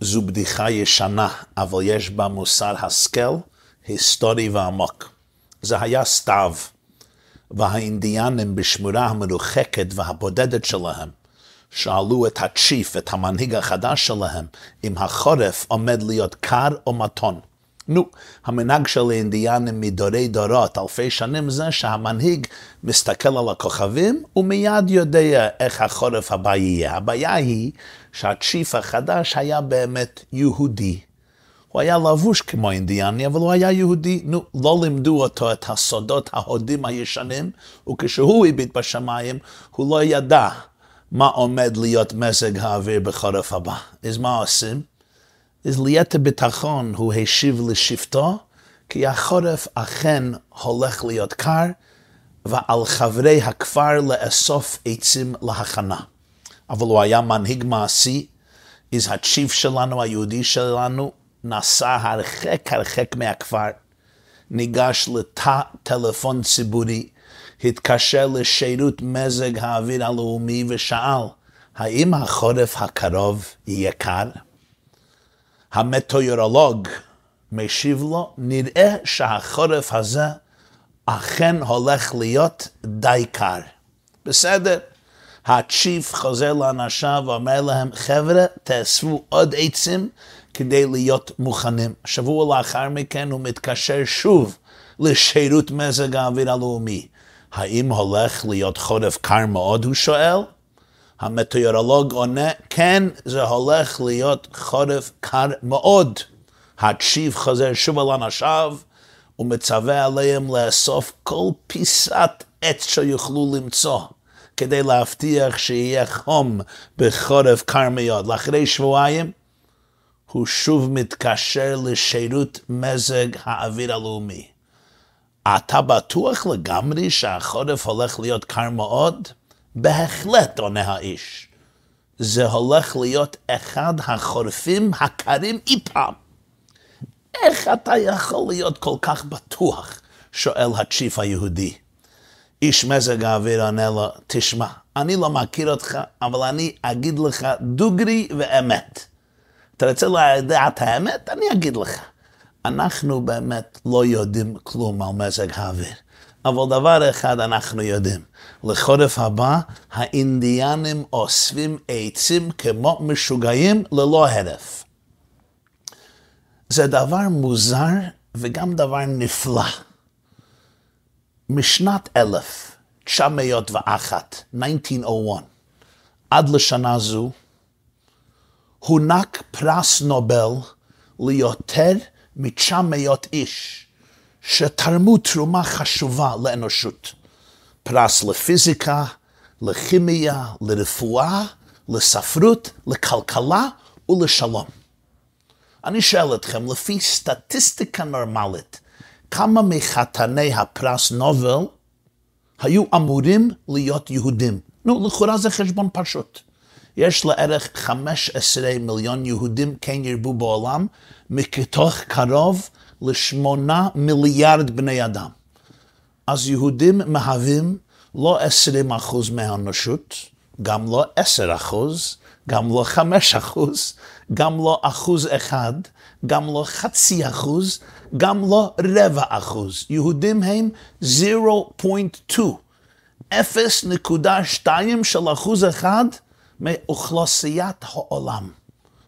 זו בדיחה ישנה, אבל יש בה מוסר השכל, היסטורי ועמוק. זה היה סתיו, והאינדיאנים בשמורה המרוחקת והבודדת שלהם, שאלו את הצ'יף, את המנהיג החדש שלהם, אם החורף עומד להיות קר או מתון. נו, המנהג של האינדיאנים מדורי דורות, אלפי שנים, זה שהמנהיג מסתכל על הכוכבים ומיד יודע איך החורף הבא יהיה. הבעיה היא שהצ'יף החדש היה באמת יהודי. הוא היה לבוש כמו אינדיאני, אבל הוא היה יהודי. נו, לא לימדו אותו את הסודות ההודים הישנים, וכשהוא הביט בשמיים, הוא לא ידע מה עומד להיות מזג האוויר בחורף הבא. אז מה עושים? אז ליתר ביטחון הוא השיב לשבטו, כי החורף אכן הולך להיות קר, ועל חברי הכפר לאסוף עצים להכנה. אבל הוא היה מנהיג מעשי, אז הצ'יף שלנו, היהודי שלנו, נסע הרחק הרחק מהכפר, ניגש לתא טלפון ציבורי, התקשר לשירות מזג האוויר הלאומי ושאל, האם החורף הקרוב יהיה קר? המטאורולוג משיב לו, נראה שהחורף הזה אכן הולך להיות די קר. בסדר. הצ'יף חוזר לאנשיו ואומר להם, חבר'ה, תאספו עוד עצים כדי להיות מוכנים. שבוע לאחר מכן הוא מתקשר שוב לשירות מזג האוויר הלאומי. האם הולך להיות חורף קר מאוד, הוא שואל? המטאורולוג עונה, כן, זה הולך להיות חורף קר מאוד. הצ'יף חוזר שוב על אנשיו ומצווה עליהם לאסוף כל פיסת עץ שיוכלו למצוא. כדי להבטיח שיהיה חום בחורף קר מאוד. לאחרי שבועיים הוא שוב מתקשר לשירות מזג האוויר הלאומי. אתה בטוח לגמרי שהחורף הולך להיות קר מאוד? בהחלט, עונה האיש. זה הולך להיות אחד החורפים הקרים אי פעם. איך אתה יכול להיות כל כך בטוח? שואל הצ'יף היהודי. איש מזג האוויר עונה לו, תשמע, אני לא מכיר אותך, אבל אני אגיד לך דוגרי ואמת. אתה רוצה לדעת האמת? אני אגיד לך. אנחנו באמת לא יודעים כלום על מזג האוויר. אבל דבר אחד אנחנו יודעים, לחורף הבא האינדיאנים אוספים עצים כמו משוגעים ללא הרף. זה דבר מוזר וגם דבר נפלא. משנת 1901, 1901, עד לשנה זו, הונק פרס נובל ליותר מ-900 איש שתרמו תרומה חשובה לאנושות. פרס לפיזיקה, לכימיה, לרפואה, לספרות, לכלכלה ולשלום. אני שואל אתכם, לפי סטטיסטיקה נורמלית, כמה מחתני הפרס נובל היו אמורים להיות יהודים? נו, לכאורה זה חשבון פשוט. יש לערך 15 מיליון יהודים כן ירבו בעולם, מכתוך קרוב לשמונה מיליארד בני אדם. אז יהודים מהווים לא 20 אחוז מהאנושות, גם לא 10 אחוז, גם לא 5 אחוז, גם לא אחוז אחד, גם לא חצי אחוז, גם לא רבע אחוז. יהודים הם 0.2, 0.2 של אחוז אחד מאוכלוסיית העולם.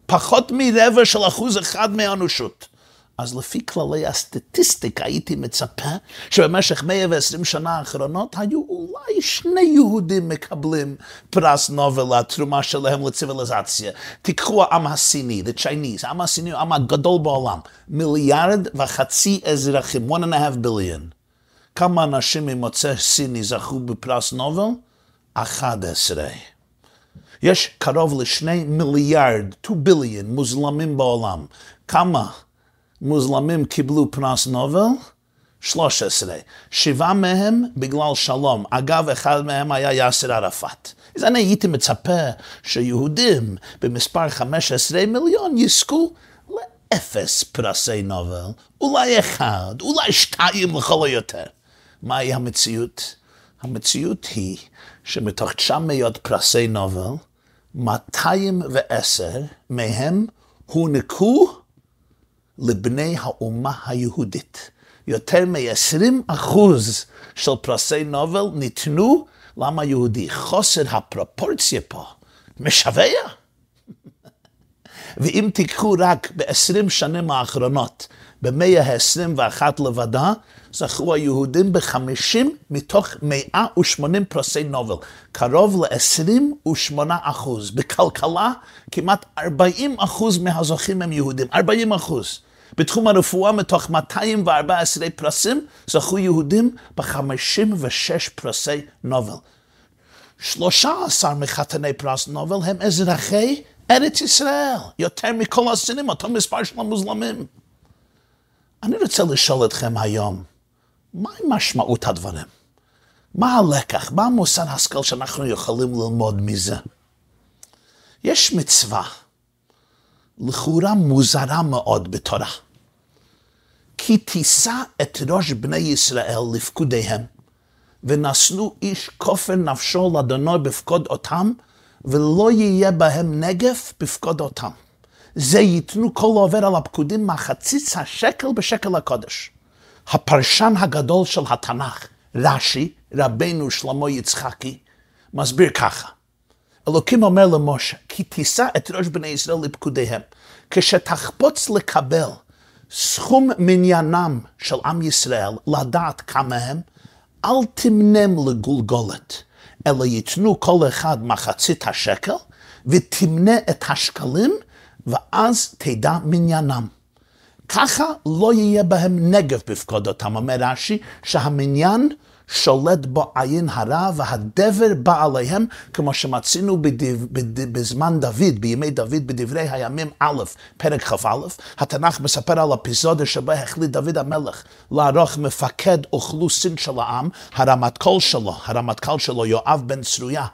פחות מרבע של אחוז אחד מהאנושות. אז לפי כללי הסטטיסטיקה הייתי מצפה שבמשך 120 שנה האחרונות היו אולי שני יהודים מקבלים פרס נובל לתרומה שלהם לציוויליזציה. תיקחו העם הסיני, the Chinese, העם הסיני הוא העם הגדול בעולם, מיליארד וחצי אזרחים, one and a half billion. כמה אנשים ממוצא סיני זכו בפרס נובל? 11. יש קרוב לשני מיליארד, 2 ביליון, מוזלמים בעולם. כמה מוזלמים קיבלו פרס נובל? 13. שבעה מהם בגלל שלום. אגב, אחד מהם היה יאסר ערפאת. אז אני הייתי מצפה שיהודים במספר 15 מיליון יזכו לאפס פרסי נובל, אולי אחד, אולי שתיים לכל היותר. מהי המציאות? המציאות היא שמתוך 900 פרסי נובל, 210 מהם הוענקו לבני האומה היהודית. יותר מ-20 אחוז של פרסי נובל ניתנו לעם היהודי. חוסר הפרופורציה פה משווע. ואם תיקחו רק ב-20 שנים האחרונות, במאה ה-21 לבדה, זכו היהודים ב-50 מתוך 180 פרסי נובל, קרוב ל-28 אחוז. בכלכלה, כמעט 40 אחוז מהזוכים הם יהודים, 40 אחוז. בתחום הרפואה, מתוך 214 פרסים, זכו יהודים ב-56 פרסי נובל. 13 מחתני פרס נובל הם אזרחי ארץ ישראל, יותר מכל הסינים, אותו מספר של המוזלמים. אני רוצה לשאול אתכם היום, מהי משמעות הדברים? מה הלקח? מה המוסר השכל שאנחנו יכולים ללמוד מזה? יש מצווה, לכאורה מוזרה מאוד בתורה. כי תישא את ראש בני ישראל לפקודיהם, ונשאו איש כופר נפשו לאדונו בפקוד אותם, ולא יהיה בהם נגף בפקוד אותם. זה ייתנו כל עובר על הפקודים מחציץ השקל בשקל הקודש. הפרשן הגדול של התנ"ך, רש"י, רבנו שלמה יצחקי, מסביר ככה. אלוקים אומר למשה, כי תישא את ראש בני ישראל לפקודיהם, כשתחפוץ לקבל סכום מניינם של עם ישראל, לדעת כמה הם, אל תמנם לגולגולת, אלא ייתנו כל אחד מחצית השקל, ותמנה את השקלים, ואז תדע מניינם. ככה לא יהיה בהם נגב בפקודותם, אומר רש"י, שהמניין שולט בו עין הרע והדבר בא עליהם, כמו שמצינו בדב, בד, בזמן דוד, בימי דוד, בדברי הימים א', פרק כ"א, התנ"ך מספר על אפיזודה שבה החליט דוד המלך לערוך מפקד אוכלוסין של העם, הרמטכ"ל שלו, הרמטכ"ל שלו, יואב בן צרויה,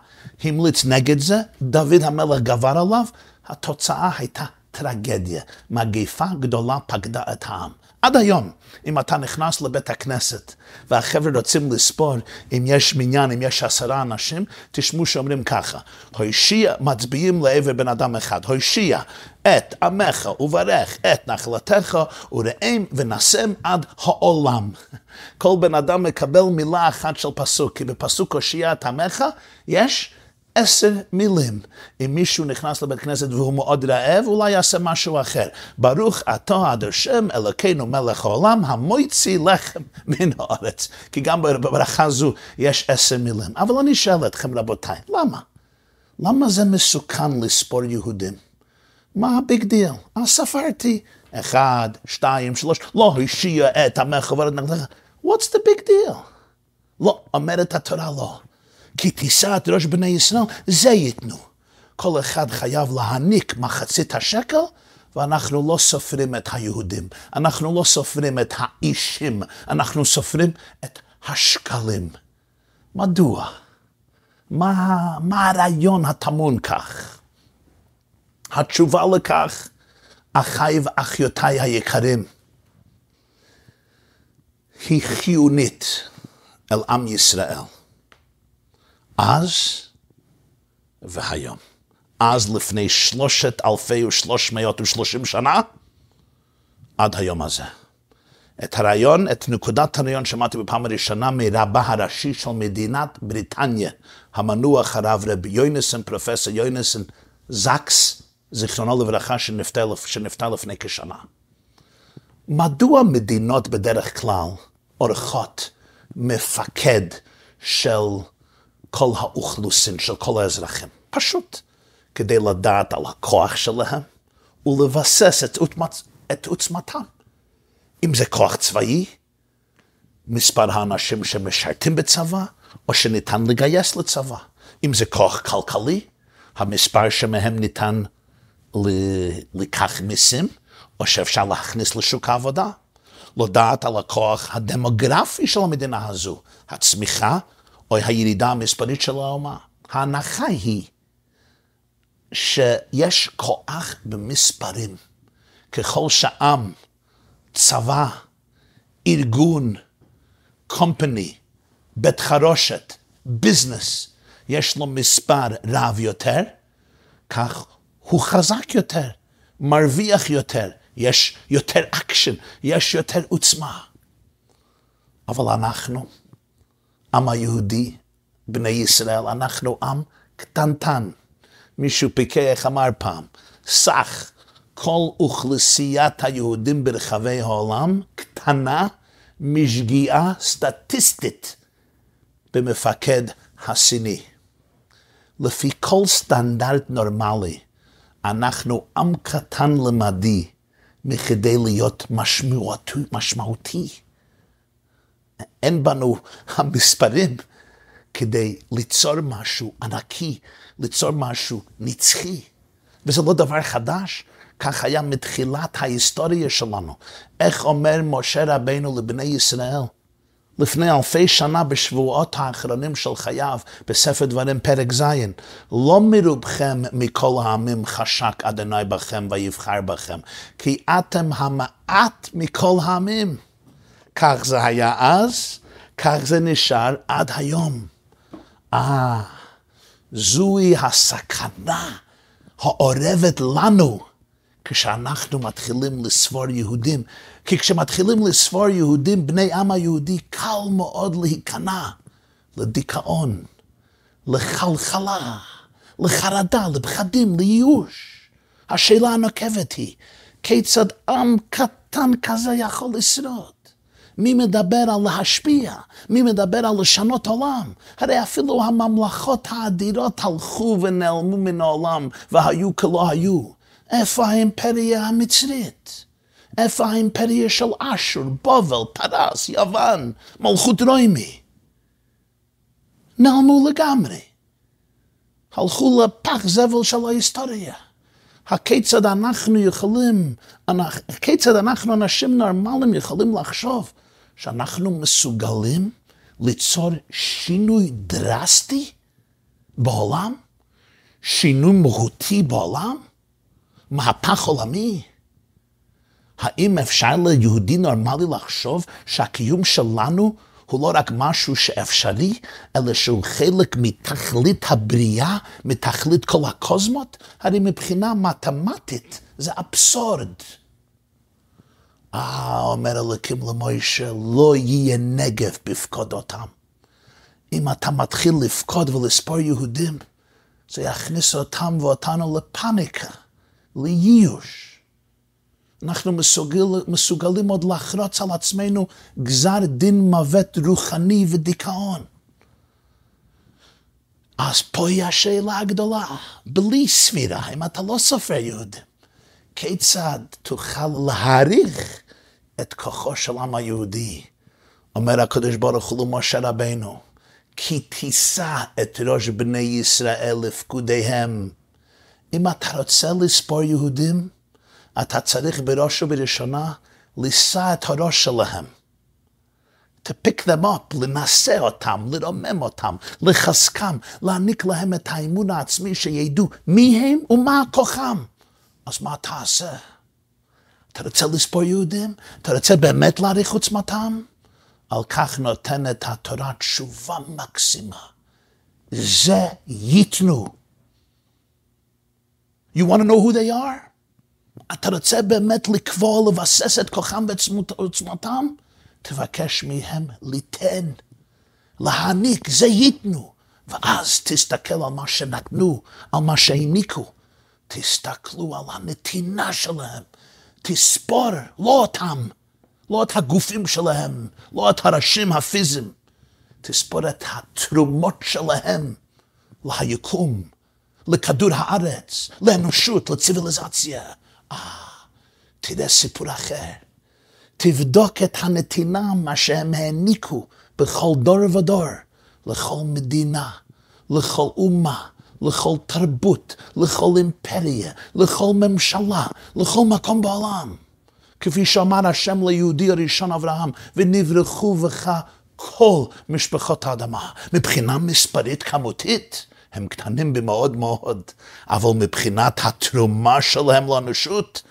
המליץ נגד זה, דוד המלך גבר עליו, התוצאה הייתה טרגדיה, מגיפה גדולה פקדה את העם. עד היום, אם אתה נכנס לבית הכנסת והחבר'ה רוצים לספור אם יש מניין, אם יש עשרה אנשים, תשמעו שאומרים ככה, הושיע, מצביעים לעבר בן אדם אחד, הושיע את עמך וברך את נחלתך וראם ונשם עד העולם. כל בן אדם מקבל מילה אחת של פסוק, כי בפסוק הושיע את עמך יש עשר מילים. אם מישהו נכנס לבית כנסת והוא מאוד רעב, אולי יעשה משהו אחר. ברוך אתה השם אלוקינו מלך העולם, המוציא לחם מן הארץ. כי גם בברכה זו יש עשר מילים. אבל אני שואל אתכם, רבותיי, למה? למה זה מסוכן לספור יהודים? מה ה big deal? אז ספרתי אחד, שתיים, שלוש, לא הושיעה את עמך וברך את נחלתך. What's the big deal? לא, אומרת התורה לא. כי תישא את ראש בני ישראל, זה ייתנו. כל אחד חייב להעניק מחצית השקל, ואנחנו לא סופרים את היהודים, אנחנו לא סופרים את האישים, אנחנו סופרים את השקלים. מדוע? מה, מה הרעיון הטמון כך? התשובה לכך, אחיי ואחיותיי היקרים, היא חיונית אל עם ישראל. אז והיום. אז לפני שלושת אלפי ושלוש מאות ושלושים שנה, עד היום הזה. את הרעיון, את נקודת הרעיון שמעתי בפעם הראשונה מרבה הראשי של מדינת בריטניה, המנוח הרב רבי יוינסון, פרופסור יוינסון זקס, זיכרונו לברכה, שנפטר, שנפטר לפני כשנה. מדוע מדינות בדרך כלל עורכות מפקד של כל האוכלוסין של כל האזרחים. פשוט כדי לדעת על הכוח שלהם ולבסס את, עוצמת, את עוצמתם. אם זה כוח צבאי, מספר האנשים שמשרתים בצבא, או שניתן לגייס לצבא. אם זה כוח כלכלי, המספר שמהם ניתן לקח מיסים, או שאפשר להכניס לשוק העבודה. לדעת על הכוח הדמוגרפי של המדינה הזו, הצמיחה או הירידה המספרית של האומה. ההנחה היא שיש כוח במספרים. ככל שעם, צבא, ארגון, company, בית חרושת, business, יש לו מספר רב יותר, כך הוא חזק יותר מרוויח יותר, יש יותר אקשן, יש יותר עוצמה. אבל אנחנו, עם היהודי, בני ישראל, אנחנו עם קטנטן. מישהו פיקח אמר פעם, סך כל אוכלוסיית היהודים ברחבי העולם קטנה משגיאה סטטיסטית במפקד הסיני. לפי כל סטנדרט נורמלי, אנחנו עם קטן למדי מכדי להיות משמעותי. משמעותי. אין בנו המספרים כדי ליצור משהו ענקי, ליצור משהו נצחי. וזה לא דבר חדש, כך היה מתחילת ההיסטוריה שלנו. איך אומר משה רבנו לבני ישראל? לפני אלפי שנה בשבועות האחרונים של חייו, בספר דברים פרק ז', לא מרובכם מכל העמים חשק אדוני בכם ויבחר בכם, כי אתם המעט מכל העמים. כך זה היה אז, כך זה נשאר עד היום. אה, זוהי הסכנה האורבת לנו כשאנחנו מתחילים לספור יהודים. כי כשמתחילים לספור יהודים, בני עם היהודי, קל מאוד להיכנע לדיכאון, לחלחלה, לחרדה, לפחדים, לייאוש. השאלה הנוקבת היא, כיצד עם קטן כזה יכול לשרוד? מי מדבר על להשפיע? מי מדבר על לשנות עולם? הרי אפילו הממלכות האדירות הלכו ונעלמו מן העולם והיו כלא היו. איפה האימפריה המצרית? איפה האימפריה של אשור, בובל, פרס, יוון, מלכות רוימי? נעלמו לגמרי. הלכו לפח זבל של ההיסטוריה. הכיצד אנחנו יכולים, הכיצד אנחנו אנשים נורמליים יכולים לחשוב שאנחנו מסוגלים ליצור שינוי דרסטי בעולם? שינוי מהותי בעולם? מהפך עולמי? האם אפשר ליהודי נורמלי לחשוב שהקיום שלנו הוא לא רק משהו שאפשרי, אלא שהוא חלק מתכלית הבריאה, מתכלית כל הקוסמות? הרי מבחינה מתמטית זה אבסורד. אה, אומר אלוקים למוישה, לא יהיה נגב בפקודותם. אם אתה מתחיל לפקוד ולספור יהודים, זה יכניס אותם ואותנו לפאניקה, לייאוש. אנחנו מסוגל, מסוגלים עוד לחרוץ על עצמנו גזר דין מוות רוחני ודיכאון. אז פה היא השאלה הגדולה, בלי סבירה, אם אתה לא סופר יהודים, כיצד תוכל להעריך את כוחו של העם היהודי. אומר הקדוש ברוך הוא למשה רבנו, כי תישא את ראש בני ישראל לפקודיהם. אם אתה רוצה לספור יהודים, אתה צריך בראש ובראשונה לישא את הראש שלהם. to pick them up, לנשא אותם, לרומם אותם, לחזקם, להעניק להם את האמון העצמי שידעו מי הם ומה כוחם. אז מה תעשה? אתה רוצה לספור יהודים? אתה רוצה באמת להעריך עוצמתם? על כך נותנת התורה תשובה מקסימה. זה ייתנו. You want to know who they are? אתה רוצה באמת לקבוע, לבסס את כוחם ועוצמתם? תבקש מהם ליתן, להעניק, זה ייתנו. ואז תסתכל על מה שנתנו, על מה שהעניקו. תסתכלו על הנתינה שלהם, תספור, לא אותם, לא את הגופים שלהם, לא את הראשים הפיזיים, תספור את התרומות שלהם ליקום, לכדור הארץ, לאנושות, לציוויליזציה. אה, תראה סיפור אחר. תבדוק את הנתינה, מה שהם העניקו בכל דור ודור, לכל מדינה, לכל אומה, לכל תרבות, לכל אימפריה, לכל ממשלה, לכל מקום בעולם. כפי שאמר השם ליהודי הראשון אברהם, ונברחו בך כל משפחות האדמה. מבחינה מספרית כמותית, הם קטנים במאוד מאוד, אבל מבחינת התרומה שלהם לאנושות,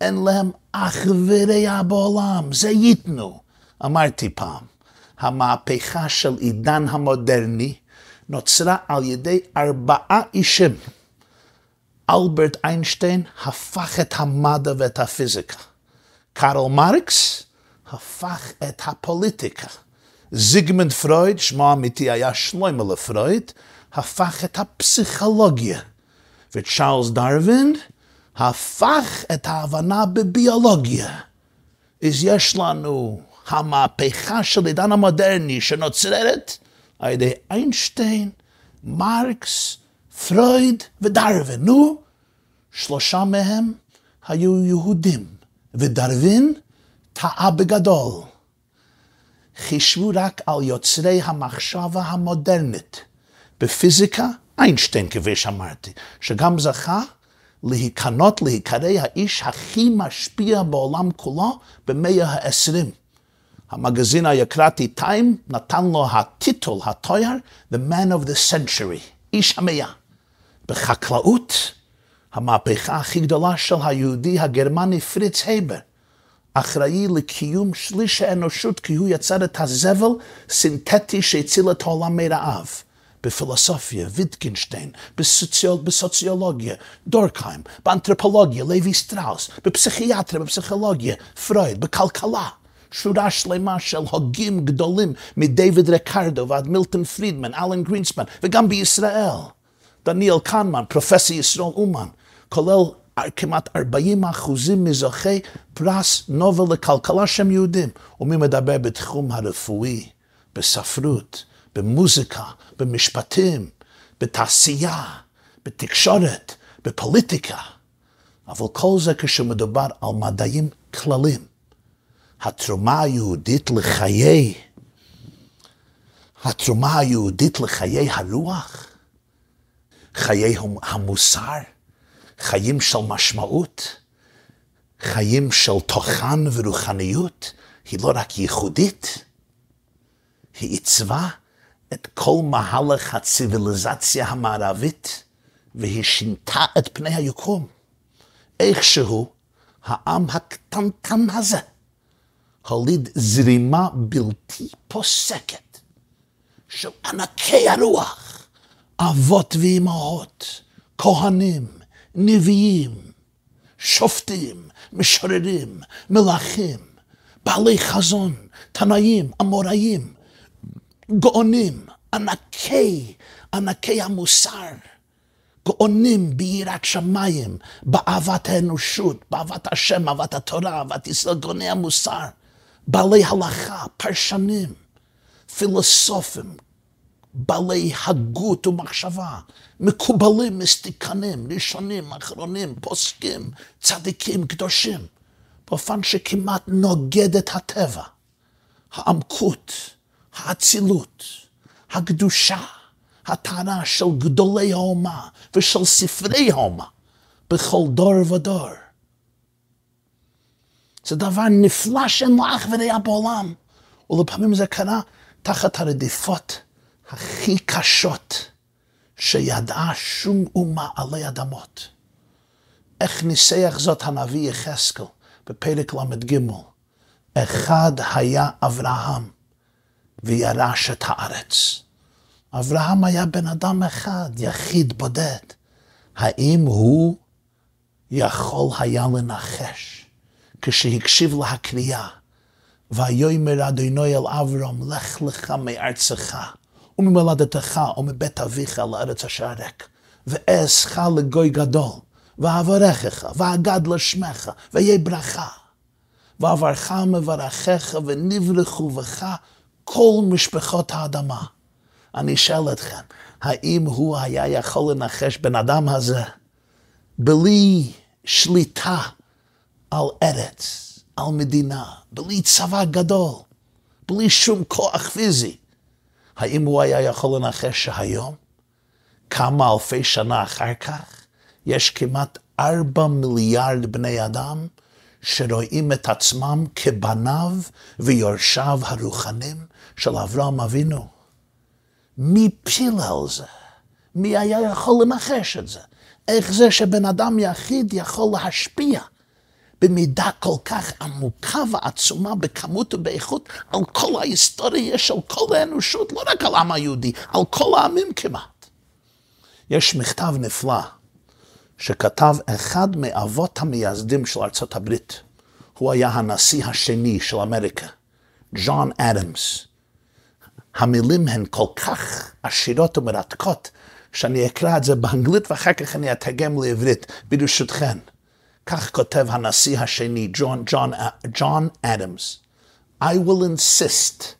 אין להם אח ורע בעולם, זה ייתנו. אמרתי פעם, המהפכה של עידן המודרני נוצרה על ידי ארבעה אישים. אלברט איינשטיין הפך את המדע ואת הפיזיקה. קארל מרקס הפך את הפוליטיקה. זיגמנד פרויד, שמו האמיתי היה שלוימה לפרויד, הפך את הפסיכולוגיה. וצ'ארלס דרווין הפך את ההבנה בביולוגיה. אז יש לנו המהפכה של עידן המודרני שנוצרת על ידי איינשטיין, מרקס, פרויד ודרווין. נו, שלושה מהם היו יהודים, ודרווין טעה בגדול. חישבו רק על יוצרי המחשבה המודרנית. בפיזיקה, איינשטיין, כפי שאמרתי, שגם זכה להיכנות, להיקרא האיש הכי משפיע בעולם כולו במאה העשרים. המגזין היקרתי טיים נתן לו הטיטול, התואר, The Man of the Century, איש המאה. בחקלאות, המהפכה הכי גדולה של היהודי הגרמני פריץ הייבר, אחראי לקיום שליש האנושות כי הוא יצר את הזבל סינתטי שהציל את העולם מרעב. בפילוסופיה, ויטגנשטיין, בסוציול, בסוציולוגיה, דורקהיים, באנתרופולוגיה, לוי סטראוס, בפסיכיאטריה, בפסיכולוגיה, פרויד, בכלכלה. שורה שלמה של הוגים גדולים, מדייוויד ריקרדו ועד מילטון פרידמן, אלן גרינספן, וגם בישראל. דניאל כהנמן, פרופסור ישראל אומן, כולל כמעט 40 אחוזים מזוכי פרס נובל לכלכלה שהם יהודים. ומי מדבר בתחום הרפואי, בספרות, במוזיקה, במשפטים, בתעשייה, בתקשורת, בפוליטיקה. אבל כל זה כשמדובר על מדעים כלליים. התרומה היהודית לחיי, התרומה היהודית לחיי הרוח, חיי המוסר, חיים של משמעות, חיים של תוכן ורוחניות, היא לא רק ייחודית, היא עיצבה את כל מהלך הציוויליזציה המערבית, והיא שינתה את פני היקום. איכשהו, העם הקטנטן הזה הוליד זרימה בלתי פוסקת של ענקי הרוח, אבות ואימהות, כהנים, נביאים, שופטים, משוררים, מלכים, בעלי חזון, תנאים, אמוראים, גאונים, ענקי, ענקי המוסר, גאונים ביראת שמיים, באהבת האנושות, באהבת השם, אהבת התורה, אהבת ישראל, גאוני המוסר, בעלי הלכה, פרשנים, פילוסופים, בעלי הגות ומחשבה, מקובלים, מסטיקנים, ראשונים, אחרונים, פוסקים, צדיקים, קדושים, באופן שכמעט נוגד את הטבע, העמקות, האצילות, הקדושה, הטענה של גדולי האומה ושל ספרי האומה בכל דור ודור. זה דבר נפלא שאין לו אח ורע בעולם, ולפעמים זה קרה תחת הרדיפות הכי קשות שידעה שום אומה עלי אדמות. איך ניסח זאת הנביא יחזקאל בפרק ל"ג. אחד היה אברהם וירש את הארץ. אברהם היה בן אדם אחד, יחיד בודד. האם הוא יכול היה לנחש כשהקשיב להקריאה, ויאמר אדוני אל אברהם, לך לך מארצך וממולדתך ומבית אביך לארץ אשר ריק, ואעשך לגוי גדול, ואברכך, ואגד לשמך, ויהיה ברכה. ואברך מברכך, ונברכו בך כל משפחות האדמה. אני אשאל אתכם, האם הוא היה יכול לנחש בן אדם הזה בלי שליטה על ארץ, על מדינה, בלי צבא גדול, בלי שום כוח פיזי, האם הוא היה יכול לנחש שהיום, כמה אלפי שנה אחר כך, יש כמעט ארבע מיליארד בני אדם שרואים את עצמם כבניו ויורשיו הרוחנים של אברהם אבינו. מי פיל על זה? מי היה יכול לנחש את זה? איך זה שבן אדם יחיד יכול להשפיע במידה כל כך עמוקה ועצומה בכמות ובאיכות על כל ההיסטוריה של כל האנושות, לא רק על העם היהודי, על כל העמים כמעט. יש מכתב נפלא שכתב אחד מאבות המייסדים של ארצות הברית. הוא היה הנשיא השני של אמריקה, ג'ון אדמס. המילים הן כל כך עשירות ומרתקות, שאני אקרא את זה באנגלית ואחר כך אני אתרגם לעברית, ברשותכן. John, John, John Adams. I will insist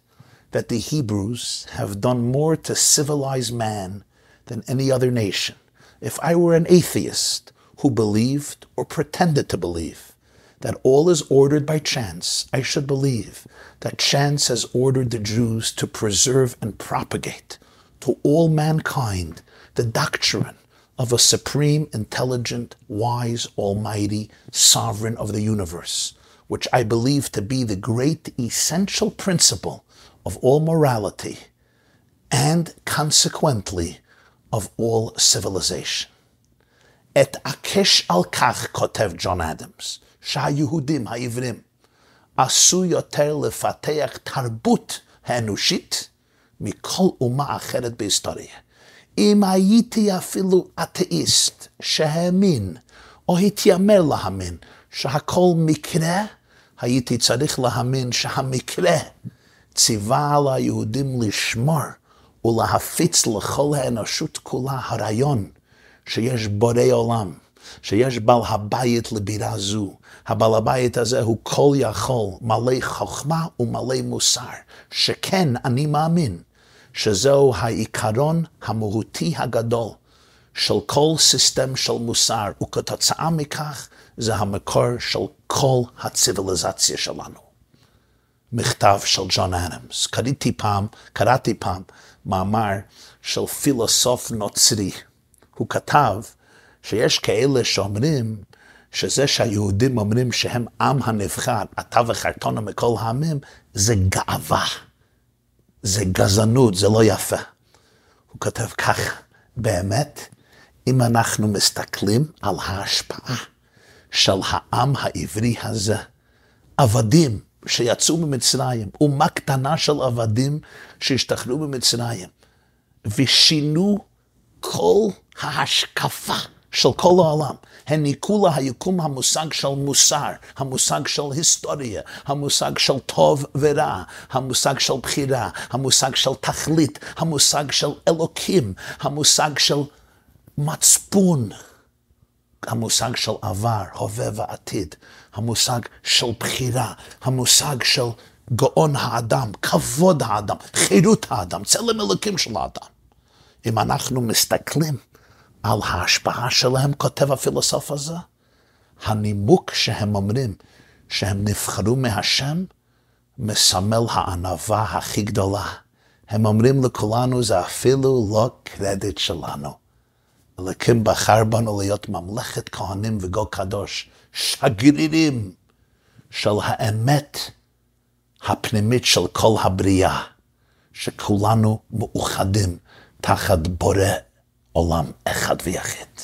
that the Hebrews have done more to civilize man than any other nation. If I were an atheist who believed or pretended to believe that all is ordered by chance, I should believe that chance has ordered the Jews to preserve and propagate to all mankind the doctrine of a supreme, intelligent, wise, almighty sovereign of the universe, which I believe to be the great essential principle of all morality and consequently of all civilization. Et akesh al kach kotev John Adams, Shah Yehudim ha'ivrim, asu yoter lefateach tarbut ha'enushit mikol uma acheret beistoriyeh. אם הייתי אפילו אתאיסט שהאמין או התיימר להאמין שהכל מקרה, הייתי צריך להאמין שהמקרה ציווה על היהודים לשמור ולהפיץ לכל האנושות כולה הרעיון שיש בורא עולם, שיש בעל הבית לבירה זו. הבעל הבית הזה הוא כל יכול, מלא חוכמה ומלא מוסר, שכן אני מאמין שזהו העיקרון המהותי הגדול של כל סיסטם של מוסר, וכתוצאה מכך זה המקור של כל הציוויליזציה שלנו. מכתב של ג'ון אדמס. קראתי פעם, קראתי פעם מאמר של פילוסוף נוצרי. הוא כתב שיש כאלה שאומרים שזה שהיהודים אומרים שהם עם הנבחר, אתה וחרטונה מכל העמים, זה גאווה. זה גזענות, זה לא יפה. הוא כותב ככה, באמת, אם אנחנו מסתכלים על ההשפעה של העם העברי הזה, עבדים שיצאו ממצרים, אומה קטנה של עבדים שהשתחררו ממצרים, ושינו כל ההשקפה של כל העולם. העניקו ליקום המושג של מוסר, המושג של היסטוריה, המושג של טוב ורע, המושג של בחירה, המושג של תכלית, המושג של אלוקים, המושג של מצפון, המושג של עבר, הווה ועתיד, המושג של בחירה, המושג של גאון האדם, כבוד האדם, חירות האדם, צלם אלוקים של האדם. אם אנחנו מסתכלים על ההשפעה שלהם, כותב הפילוסוף הזה, הנימוק שהם אומרים שהם נבחרו מהשם, מסמל הענווה הכי גדולה. הם אומרים לכולנו, זה אפילו לא קרדיט שלנו. אלוקים בחר בנו להיות ממלכת כהנים וגו קדוש, שגרירים של האמת הפנימית של כל הבריאה, שכולנו מאוחדים תחת בורא עולם אחד ויחיד.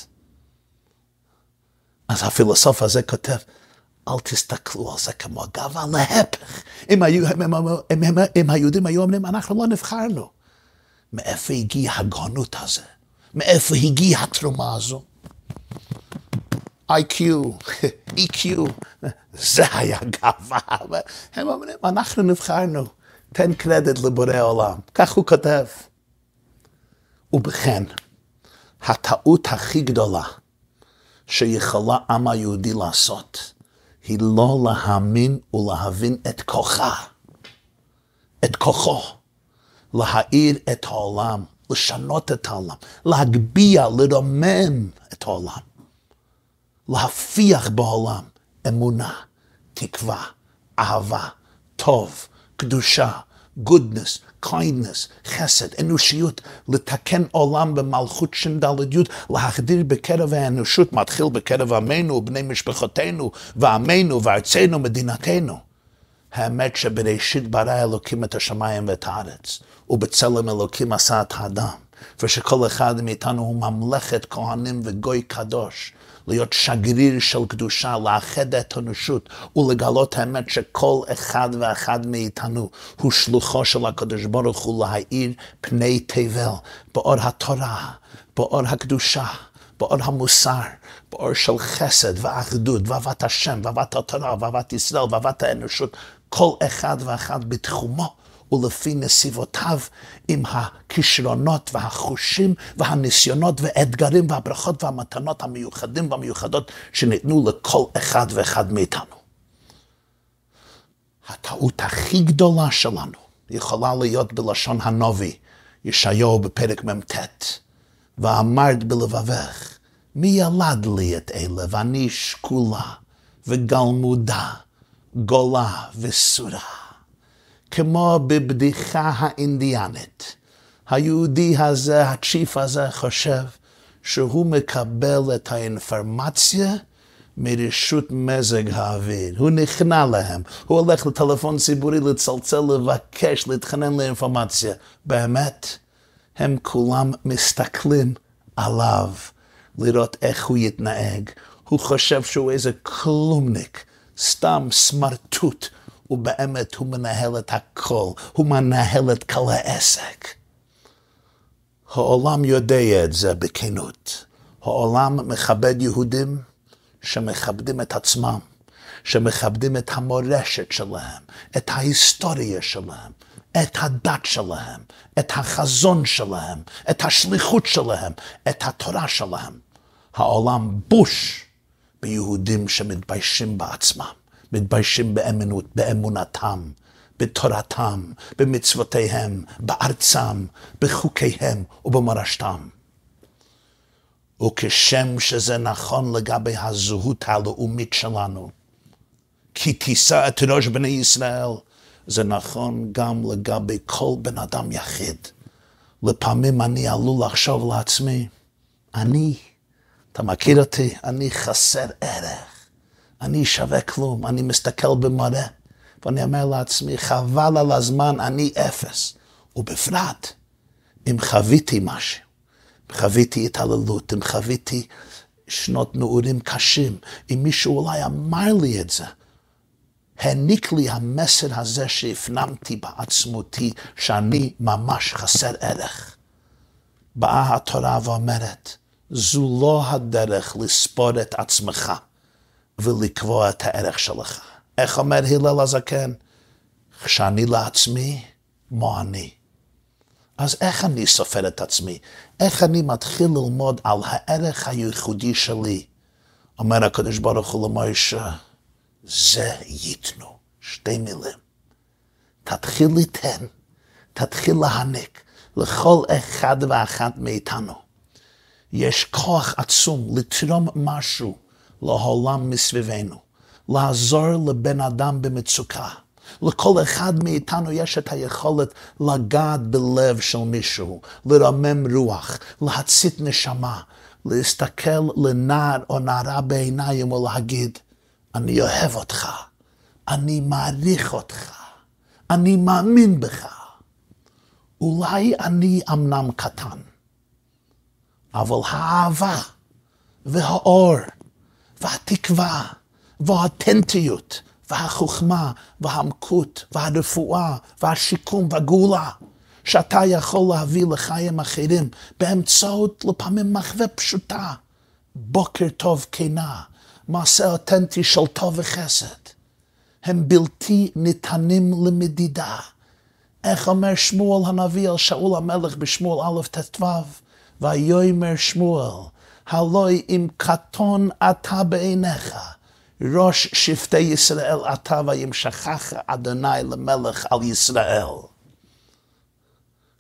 אז הפילוסוף הזה כותב, אל תסתכלו על זה כמו גאווה, להפך. אם, היו, אם, אם, אם, אם היהודים היו אומרים, אנחנו לא נבחרנו. מאיפה הגיעה הגאונות הזה? מאיפה הגיעה התרומה הזו? IQ, EQ, זה היה גאווה. הם אומרים, אנחנו נבחרנו, תן קרדיט לבורא עולם. כך הוא כותב. ובכן, הטעות הכי גדולה שיכולה עם היהודי לעשות, היא לא להאמין ולהבין את כוחה, את כוחו, להאיר את העולם, לשנות את העולם, להגביה, לרומם את העולם, להפיח בעולם אמונה, תקווה, אהבה, טוב, קדושה, goodness, kindness, חסד, אנושיות, לתקן עולם במלכות ש"ד י', להחדיר בקרב האנושות, מתחיל בקרב עמנו ובני משפחותינו, ועמנו וארצנו, מדינתנו. האמת שבראשית ברא אלוקים את השמיים ואת הארץ, ובצלם אלוקים עשה את האדם, ושכל אחד מאיתנו הוא ממלכת כהנים וגוי קדוש. להיות שגריר של קדושה, לאחד את האנושות ולגלות האמת שכל אחד ואחד מאיתנו הוא שלוחו של הקדוש ברוך הוא להאיר פני תבל באור התורה, באור הקדושה, באור המוסר, באור של חסד ואחדות, ואהבת השם, ואהבת התורה, ואהבת ישראל, ואהבת האנושות, כל אחד ואחד בתחומו. ולפי נסיבותיו עם הכישרונות והחושים והניסיונות והאתגרים והברכות והמתנות המיוחדים והמיוחדות שניתנו לכל אחד ואחד מאיתנו. הטעות הכי גדולה שלנו יכולה להיות בלשון הנובי, ישעיהו בפרק מ"ט, ואמרת בלבבך, מי ילד לי את אלה, ואני שקולה וגלמודה, גולה וסורה. כמו בבדיחה האינדיאנית. היהודי הזה, הצ'יף הזה, חושב שהוא מקבל את האינפורמציה מרשות מזג האוויר. הוא נכנע להם, הוא הולך לטלפון ציבורי לצלצל, לבקש, להתחנן לאינפורמציה. באמת, הם כולם מסתכלים עליו לראות איך הוא יתנהג. הוא חושב שהוא איזה כלומניק, סתם סמרטוט. ובאמת הוא מנהל את הכל, הוא מנהל את כל העסק. העולם יודע את זה בכנות. העולם מכבד יהודים שמכבדים את עצמם, שמכבדים את המורשת שלהם, את ההיסטוריה שלהם, את הדת שלהם, את החזון שלהם, את השליחות שלהם, את התורה שלהם. העולם בוש ביהודים שמתביישים בעצמם. מתביישים באמונות, באמונתם, בתורתם, במצוותיהם, בארצם, בחוקיהם ובמורשתם. וכשם שזה נכון לגבי הזהות הלאומית שלנו, כי תישא את ראש בני ישראל, זה נכון גם לגבי כל בן אדם יחיד. לפעמים אני עלול לחשוב לעצמי, אני, אתה מכיר אותי? אני חסר ערך. אני שווה כלום, אני מסתכל במראה, ואני אומר לעצמי, חבל על הזמן, אני אפס. ובפרט, אם חוויתי משהו, חוויתי התעללות, אם חוויתי שנות נעורים קשים, אם מישהו אולי אמר לי את זה, העניק לי המסר הזה שהפנמתי בעצמותי, שאני ממש חסר ערך. באה התורה ואומרת, זו לא הדרך לספור את עצמך. ולקבוע את הערך שלך. איך אומר הלל הזקן? כשאני לעצמי, מו אני. אז איך אני סופר את עצמי? איך אני מתחיל ללמוד על הערך הייחודי שלי? אומר הקדוש ברוך הוא למוישה, זה ייתנו. שתי מילים. תתחיל ליתן, תתחיל להעניק לכל אחד ואחת מאיתנו. יש כוח עצום לתרום משהו לעולם מסביבנו, לעזור לבן אדם במצוקה. לכל אחד מאיתנו יש את היכולת לגעת בלב של מישהו, לרמם רוח, להצית נשמה, להסתכל לנער או נערה בעיניים ולהגיד, אני אוהב אותך, אני מעריך אותך, אני מאמין בך. אולי אני אמנם קטן, אבל האהבה והאור והתקווה, והאותנטיות, והחוכמה, והעמקות, והרפואה, והשיקום, והגאולה, שאתה יכול להביא לחיים אחרים באמצעות לפעמים מחווה פשוטה. בוקר טוב כנה, מעשה אותנטי של טוב וחסד. הם בלתי ניתנים למדידה. איך אומר שמואל הנביא על שאול המלך בשמואל א' ט"ו? ויאמר שמואל, הלוי אם קטון אתה בעיניך, ראש שבטי ישראל אתה וימשכך אדוני למלך על ישראל.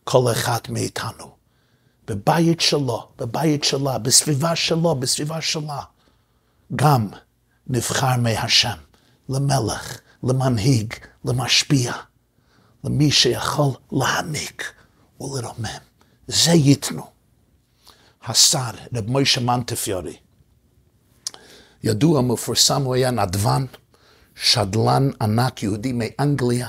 כל אחד מאיתנו, בבית שלו, בבית שלה, בסביבה שלו, בסביבה שלה, גם נבחר מהשם למלך, למנהיג, למשפיע, למי שיכול להעניק ולרומם. זה ייתנו. השר, רב מוישה מנטפיורי. ידוע, מפורסם, הוא היה נדבן, שדלן ענק יהודי מאנגליה.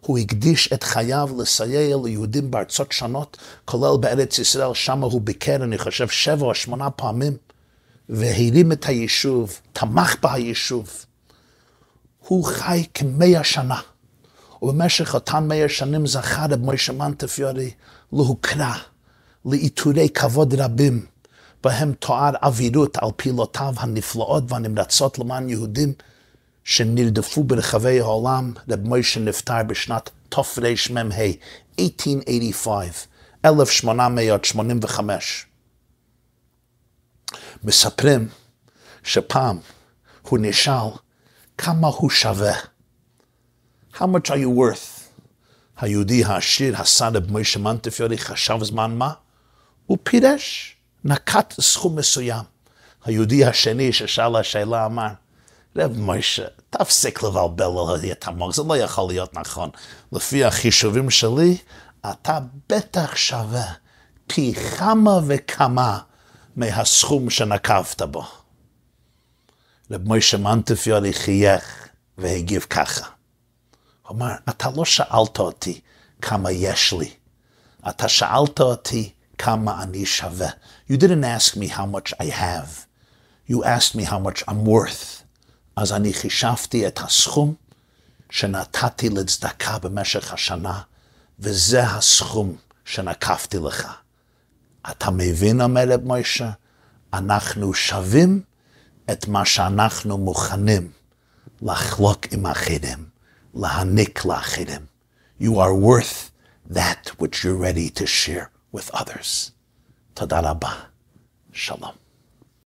הוא הקדיש את חייו לסייע ליהודים בארצות שונות, כולל בארץ ישראל, שם הוא ביקר, אני חושב, שבע או שמונה פעמים, והרים את היישוב, תמך ביישוב. הוא חי כמאה שנה, ובמשך אותן מאה שנים זכה רב מוישה מנטפיורי להוקרה. לעיטורי כבוד רבים בהם תואר אבירות על פעילותיו הנפלאות והנמרצות למען יהודים שנרדפו ברחבי העולם. רב מוישה נפטר בשנת תרמ"ה, 1885, 1885. מספרים שפעם הוא נשאל כמה הוא שווה. How much are you worth? היהודי העשיר, השר רב מוישה מנטפיורי, חשב זמן מה? הוא פירש, נקט סכום מסוים. היהודי השני ששאל השאלה אמר, רב מוישה, תפסיק לבלבל על את המוח, זה לא יכול להיות נכון. לפי החישובים שלי, אתה בטח שווה פי כמה וכמה מהסכום שנקבת בו. רב מוישה מנטפיורי חייך והגיב ככה. הוא אמר, אתה לא שאלת אותי כמה יש לי, אתה שאלת אותי כמה אני שווה. You didn't ask me how much I have. You asked me how much I'm worth. אז אני חישבתי את הסכום שנתתי לצדקה במשך השנה, וזה הסכום שנקפתי לך. אתה מבין, אומר רב מוישה? אנחנו שווים את מה שאנחנו מוכנים לחלוק עם אחרים, להעניק לאחרים. You are worth that which you're ready to share with others. Tadarabah. Shalom.